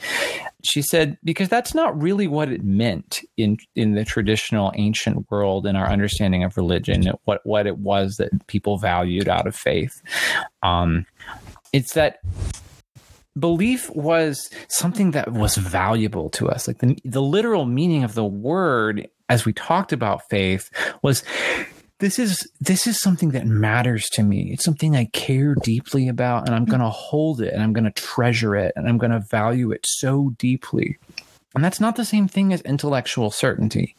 She said, because that's not really what it meant in, in the traditional ancient world in our understanding of religion, what, what it was that people valued out of faith. Um, it's that belief was something that was valuable to us. Like the, the literal meaning of the word, as we talked about faith, was this is this is something that matters to me. It's something I care deeply about, and I'm going to hold it, and I'm going to treasure it, and I'm going to value it so deeply. And that's not the same thing as intellectual certainty,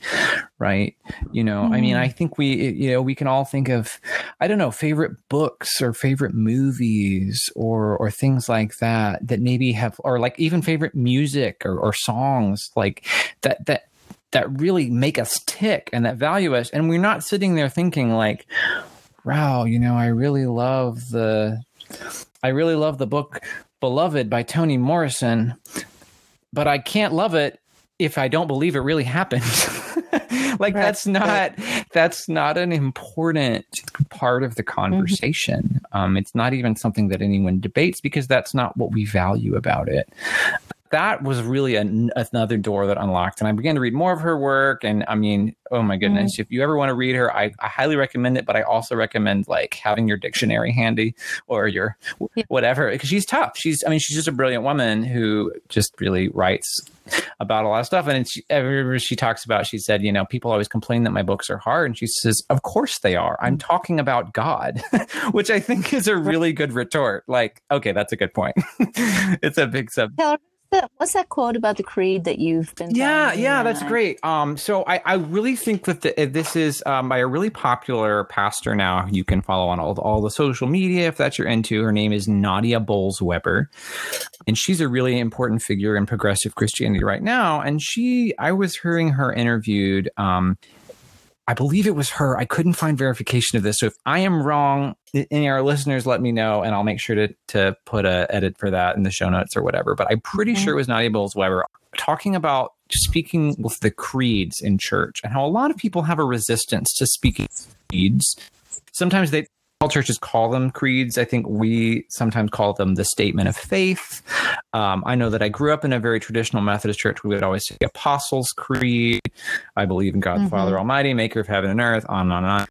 right? You know, mm-hmm. I mean, mm-hmm. I think we, you know, we can all think of, I don't know, favorite books or favorite movies or or things like that that maybe have, or like even favorite music or, or songs like that that that really make us tick and that value us. And we're not sitting there thinking like, wow, you know, I really love the, I really love the book Beloved by Toni Morrison but I can't love it if I don't believe it really happened. like right. that's not that's not an important part of the mm-hmm. conversation. Mm-hmm. Um, it's not even something that anyone debates because that's not what we value about it that was really an, another door that unlocked. And I began to read more of her work. And I mean, oh my goodness, mm-hmm. if you ever want to read her, I, I, highly recommend it. But I also recommend like having your dictionary handy or your yeah. whatever, because she's tough. She's, I mean, she's just a brilliant woman who just really writes about a lot of stuff. And she, ever she talks about, she said, you know, people always complain that my books are hard. And she says, of course they are. I'm mm-hmm. talking about God, which I think is a really good retort. Like, okay, that's a good point. it's a big sub that what's that quote about the creed that you've been yeah yeah that's great. Um so i i really think that the, this is um by a really popular pastor now you can follow on all the, all the social media if that's you're into. Her name is nadia bolz-weber and she's a really important figure in progressive christianity right now. And she i was hearing her interviewed um I believe it was her. I couldn't find verification of this. So if I am wrong, any of our listeners let me know and I'll make sure to to put a edit for that in the show notes or whatever. But I'm pretty sure it was Nadia Bolz-Weber talking about speaking with the creeds in church and how a lot of people have a resistance to speaking creeds. Sometimes they all churches call them creeds. I think we sometimes call them the statement of faith. Um, I know that I grew up in a very traditional Methodist church. We would always say Apostles' Creed. I believe in God, mm-hmm. Father Almighty, maker of heaven and earth, on and on and on.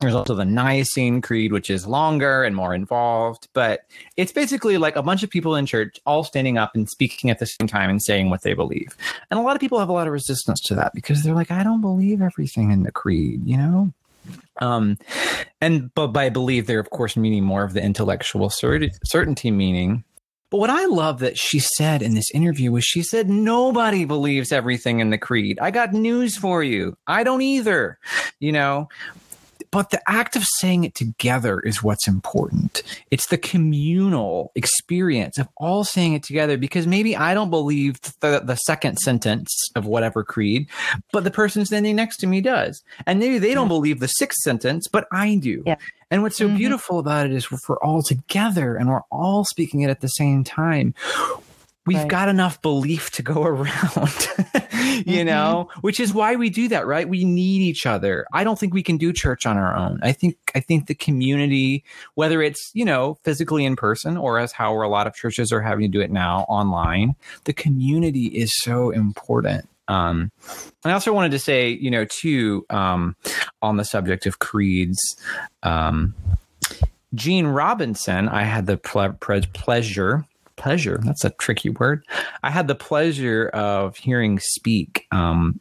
There's also the Nicene Creed, which is longer and more involved, but it's basically like a bunch of people in church all standing up and speaking at the same time and saying what they believe. And a lot of people have a lot of resistance to that because they're like, I don't believe everything in the creed, you know? Um, and but by believe, they're of course meaning more of the intellectual certainty meaning. But what I love that she said in this interview was she said, Nobody believes everything in the creed. I got news for you. I don't either. You know, but the act of saying it together is what's important. It's the communal experience of all saying it together because maybe I don't believe the, the second sentence of whatever creed, but the person standing next to me does. And maybe they don't believe the sixth sentence, but I do. Yeah. And what's so mm-hmm. beautiful about it is we're all together and we're all speaking it at the same time we've right. got enough belief to go around, you mm-hmm. know, which is why we do that, right? We need each other. I don't think we can do church on our own. I think, I think the community, whether it's, you know, physically in person or as how a lot of churches are having to do it now online, the community is so important. Um, I also wanted to say, you know, too, um, on the subject of creeds, um, Gene Robinson, I had the ple- pleasure pleasure. That's a tricky word. I had the pleasure of hearing speak um,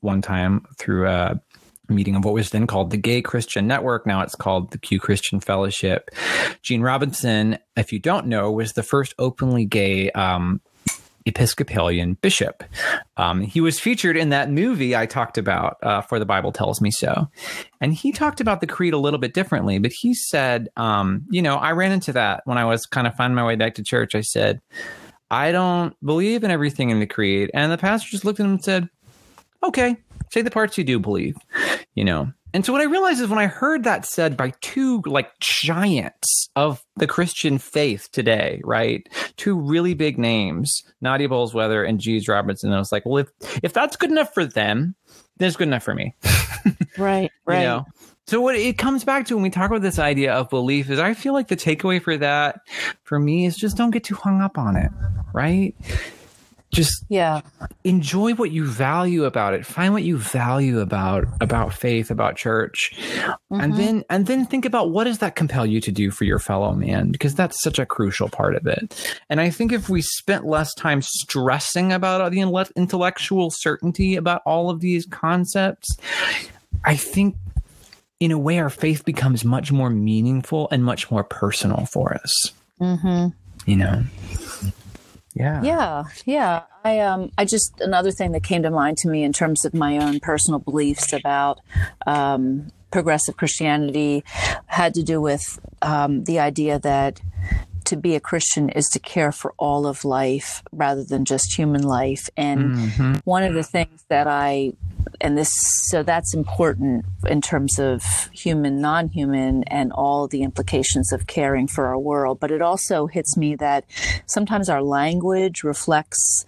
one time through a meeting of what was then called the Gay Christian Network. Now it's called the Q Christian Fellowship. Gene Robinson, if you don't know, was the first openly gay um, Episcopalian bishop. Um, he was featured in that movie I talked about uh, for The Bible Tells Me So. And he talked about the creed a little bit differently, but he said, um, you know, I ran into that when I was kind of finding my way back to church. I said, I don't believe in everything in the creed. And the pastor just looked at him and said, okay, say the parts you do believe, you know. And so what I realized is when I heard that said by two like giants of the Christian faith today, right? Two really big names, Nadia Bolz-Weber and Gene Robinson. I was like, well, if if that's good enough for them, then it's good enough for me. right, right. You know? So what it comes back to when we talk about this idea of belief is I feel like the takeaway for that for me is just don't get too hung up on it, right? Just yeah. enjoy what you value about it. Find what you value about about faith about church. Mm-hmm. and then and then think about what does that compel you to do for your fellow man? Because that's such a crucial part of it. And i think if we spent less time stressing about the intellectual certainty about all of these concepts i think in a way our faith becomes much more meaningful and much more personal for us. Mm-hmm. you know yeah. Yeah. Yeah. I um I just another thing that came to mind to me in terms of my own personal beliefs about um, progressive Christianity had to do with um, the idea that to be a Christian is to care for all of life rather than just human life. And mm-hmm. one of the things that I and this so that's important in terms of human non-human and all the implications of caring for our world but it also hits me that sometimes our language reflects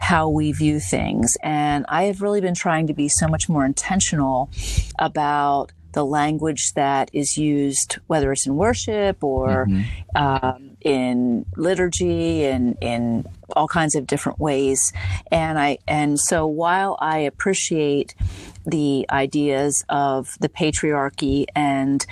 how we view things and i have really been trying to be so much more intentional about the language that is used, whether it's in worship or mm-hmm. um, in liturgy and in all kinds of different ways. And I and so while I appreciate the ideas of the patriarchy and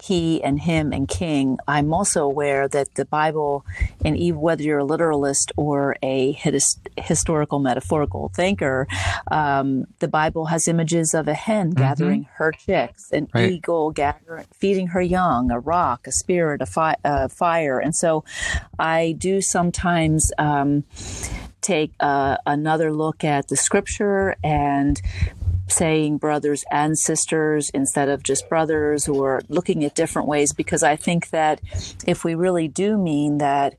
he and him and king, I'm also aware that the Bible, and even whether you're a literalist or a his, historical metaphorical thinker, um, the Bible has images of a hen mm-hmm. gathering her chicks, an right. eagle gathering, feeding her young, a rock, a spirit, a, fi- a fire. And so I do sometimes. Um, take uh, another look at the scripture and saying brothers and sisters instead of just brothers or looking at different ways because I think that if we really do mean that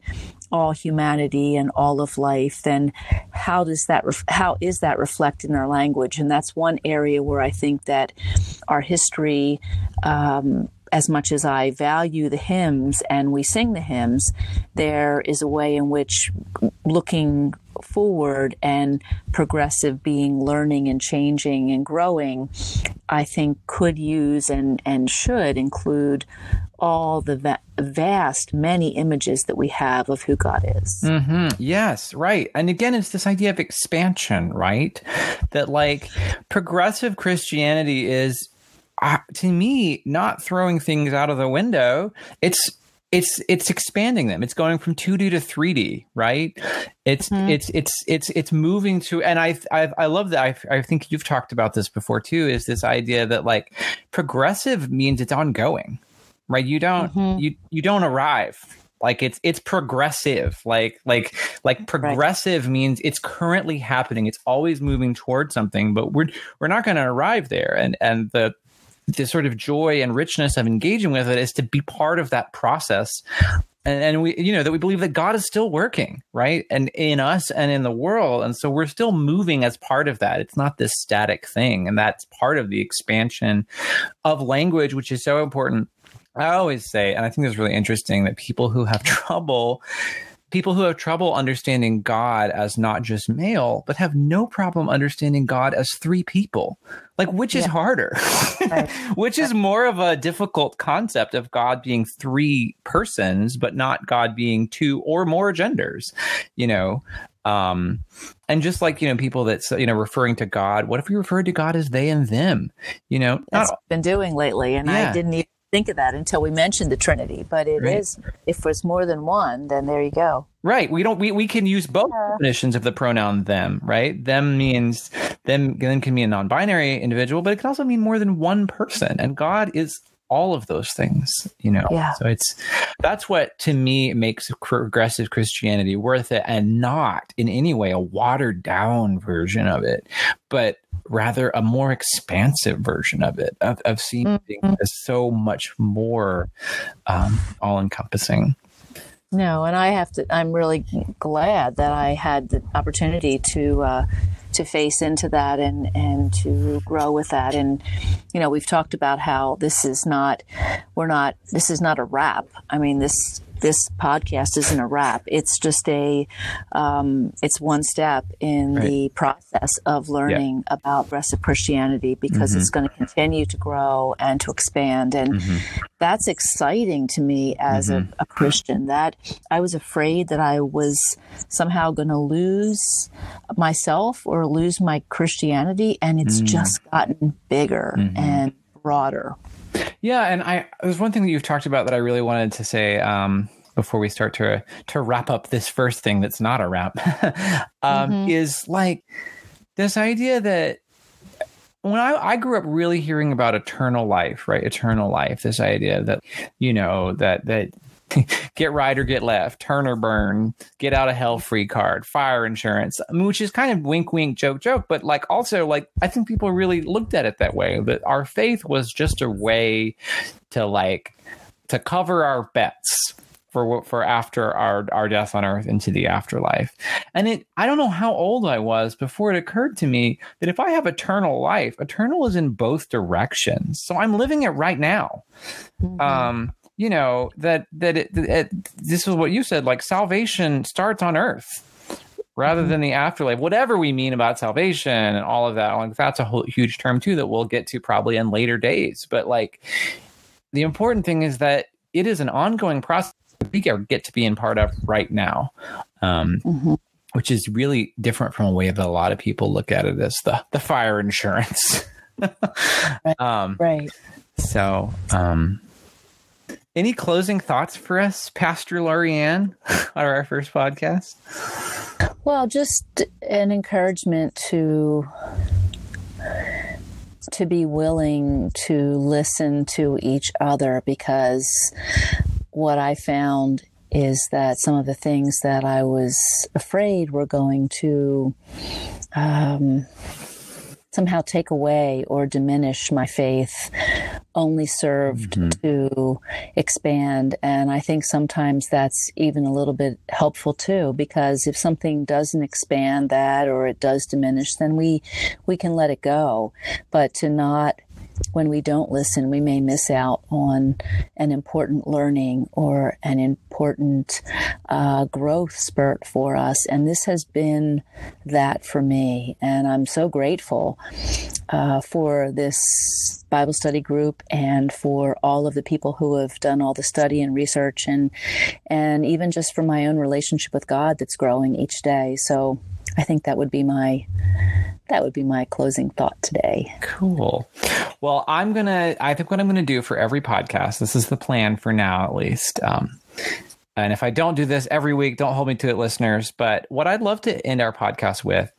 all humanity and all of life then how does that ref- how is that reflected in our language? And that's one area where I think that our history um, as much as I value the hymns and we sing the hymns, there is a way in which looking forward and progressive being learning and changing and growing, I think could use and, and should include all the va- vast many images that we have of who God is. Mm-hmm. Yes, right. And again, it's this idea of expansion, right? That like progressive Christianity is uh, to me not throwing things out of the window. It's it's it's expanding them. It's going from 2D to 3D, right? It's mm-hmm. it's it's it's it's moving to and I I I love that. I I think you've talked about this before too is this idea that like progressive means it's ongoing. Right? You don't mm-hmm. you you don't arrive like it's it's progressive like like like progressive right. means it's currently happening it's always moving towards something but we're we're not going to arrive there and and the the sort of joy and richness of engaging with it is to be part of that process. And, and, we you know that we believe that god is still working right? And in us and in the world. And so we're still moving as part of that. It's not this static thing. And that's part of the expansion of language which is so important. I always say and i think it's really interesting that people who have trouble people who have trouble understanding God as not just male, but have no problem understanding God as three people. Like, which is harder? Which is more of a difficult concept of God being three persons, but not God being two or more genders, you know? Um, and just like you know people that you know referring to god what if we referred to god as they and them you know that's not, been doing lately and yeah. i didn't even think of that until we mentioned the Trinity. But it right. is if there's more than one, then there you go. Right. We don't. We, we can use both yeah. definitions of the pronoun them. Right. Them means them. them can mean a non-binary individual, but it can also mean more than one person. And God is all of those things. You know. Yeah. So it's that's what to me makes progressive Christianity worth it, and not in any way a watered down version of it, but rather a more expansive version of it, of, of seeing mm-hmm. things as so much more um, all encompassing. No, and I have to. I'm really glad that I had the opportunity to uh, to face into that and and to grow with that. And you know, we've talked about how this is not. We're not. This is not a wrap. I mean, this this podcast isn't a wrap. It's just a, um, it's one step in Right. the process of learning about rest of Christianity because Mm-hmm. it's going to continue to grow and to expand. And that's exciting to me as Mm-hmm. a, a Christian. That I was afraid that I was somehow going to lose myself or lose my Christianity, and it's Mm. just gotten bigger Mm-hmm. and broader. Yeah, and I there's one thing that you've talked about that I really wanted to say um, before we start to to wrap up this first thing that's not a wrap um, is like this idea that when I, I grew up really hearing about eternal life, right? Eternal life. This idea that you know that that get right or get left, turn or burn, get out of hell free card, fire insurance, I mean, which is kind of wink, wink, joke, joke. But like also like I think people really looked at it that way. That our faith was just a way to like to cover our bets for what for after our our death on earth into the afterlife. And it I don't know how old I was before it occurred to me that if I have eternal life, eternal is in both directions. So I'm living it right now. Um you know that that it, it this is what you said like salvation starts on earth rather than the afterlife. Whatever we mean about salvation and all of that like that's a whole huge term too that we'll get to probably in later days. But like the important thing is that it is an ongoing process we get to be in part of right now um, Mhm. which is really different from a way that a lot of people look at it as the the fire insurance. Um, Right. so um, any closing thoughts for us pastor Lorianne on our first podcast? Well, just an encouragement to to be willing to listen to each other because what I found is that some of the things that I was afraid were going to um, somehow take away or diminish my faith only served mm-hmm. to expand. And I think sometimes that's even a little bit helpful too, because if something doesn't expand that or it does diminish, then we, we can let it go. But to not, when we don't listen, we may miss out on an important learning or an important uh, growth spurt for us. And this has been that for me. And I'm so grateful uh, for this Bible study group and for all of the people who have done all the study and research and and even just for my own relationship with God that's growing each day. So I think that would be my that would be my closing thought today. Cool. Well, I'm gonna. I think what I'm gonna do for every podcast. This is the plan for now, at least. Um, and if I don't do this every week, don't hold me to it, listeners. But what I'd love to end our podcast with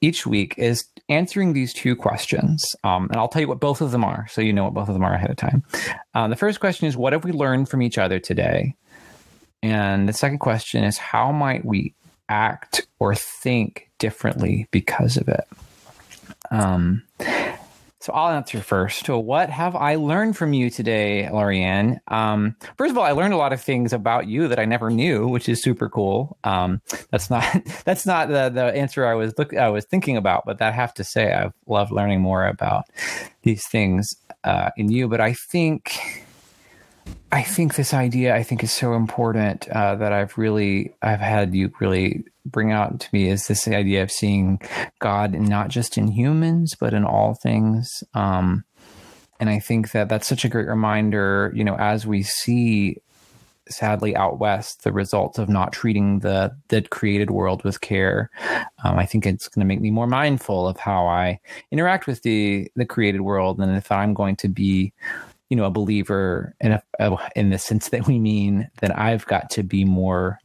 each week is answering these two questions. Um, and I'll tell you what both of them are, so you know what both of them are ahead of time. Um, the first question is, what have we learned from each other today? And the second question is, how might we act or think differently because of it? Um, so I'll answer first. So, what have I learned from you today, Lorianne? Um, first of all, I learned a lot of things about you that I never knew, which is super cool. Um, that's not that's not the, the answer I was look I was thinking about, but I have to say I've loved learning more about these things uh, in you. But I think I think this idea I think is so important uh, that I've really I've had you really bring out to me is this idea of seeing God not just in humans but in all things. Um, and I think that that's such a great reminder. You know, as we see sadly out west the results of not treating the the created world with care um, i think it's going to make me more mindful of how i interact with the the created world and if i'm going to be you know a believer in a, in the sense that we mean that i've got to be more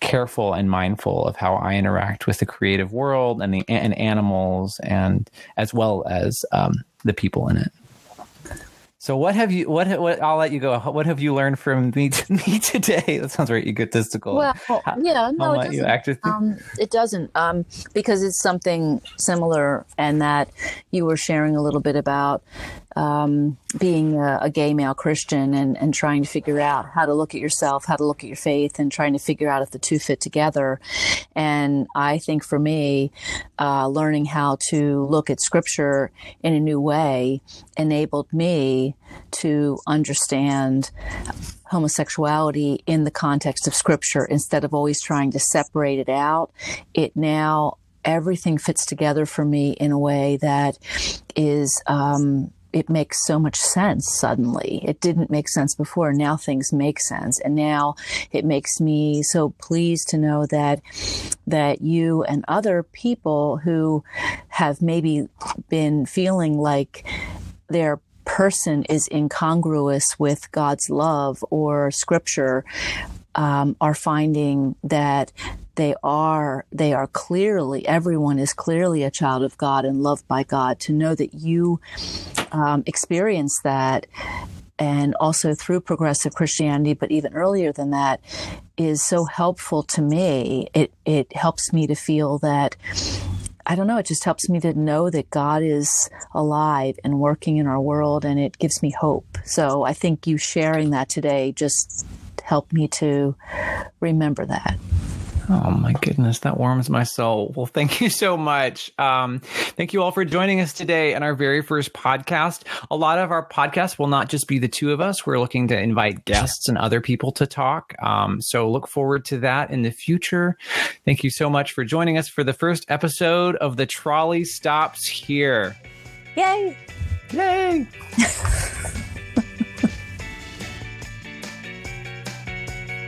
careful and mindful of how i interact with the creative world and the and animals and as well as um, the people in it so what have you what what I'll let you go. What have you learned from me me today? That sounds very egotistical. Well, yeah, no, it doesn't. Um, it doesn't, um, because it's something similar, and that you were sharing a little bit about um, being a, a, gay male Christian and, and trying to figure out how to look at yourself, how to look at your faith, and trying to figure out if the two fit together. And I think for me, uh, learning how to look at scripture in a new way enabled me to understand homosexuality in the context of scripture instead of always trying to separate it out. It now everything fits together for me in a way that is um, it makes so much sense suddenly. It didn't make sense before. Now things make sense. And now it makes me so pleased to know that, that you and other people who have maybe been feeling like their person is incongruous with God's love or scripture um, are finding that they are they are clearly everyone is clearly a child of God and loved by God. To know that you um, experience that and also through progressive Christianity, but even earlier than that, is so helpful to me. It it helps me to feel that I don't know, it just helps me to know that God is alive and working in our world and it gives me hope. So I think you sharing that today just helped me to remember that. Oh my goodness, that warms my soul. Well, thank you so much. Um, thank you all for joining us today in our very first podcast. A lot of our podcasts will not just be the two of us. We're looking to invite guests and other people to talk. Um, so look forward to that in the future. Thank you so much for joining us for the first episode of The Trolley Stops Here. Yay! Yay!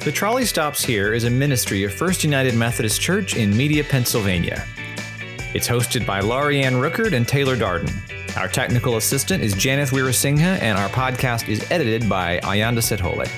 The Trolley Stops Here is a ministry of First United Methodist Church in Media, Pennsylvania. It's hosted by Laurie-Ann Rookert and Taylor Darden. Our technical assistant is Janice Weerasinghe, and our podcast is edited by Ayanda Sethole.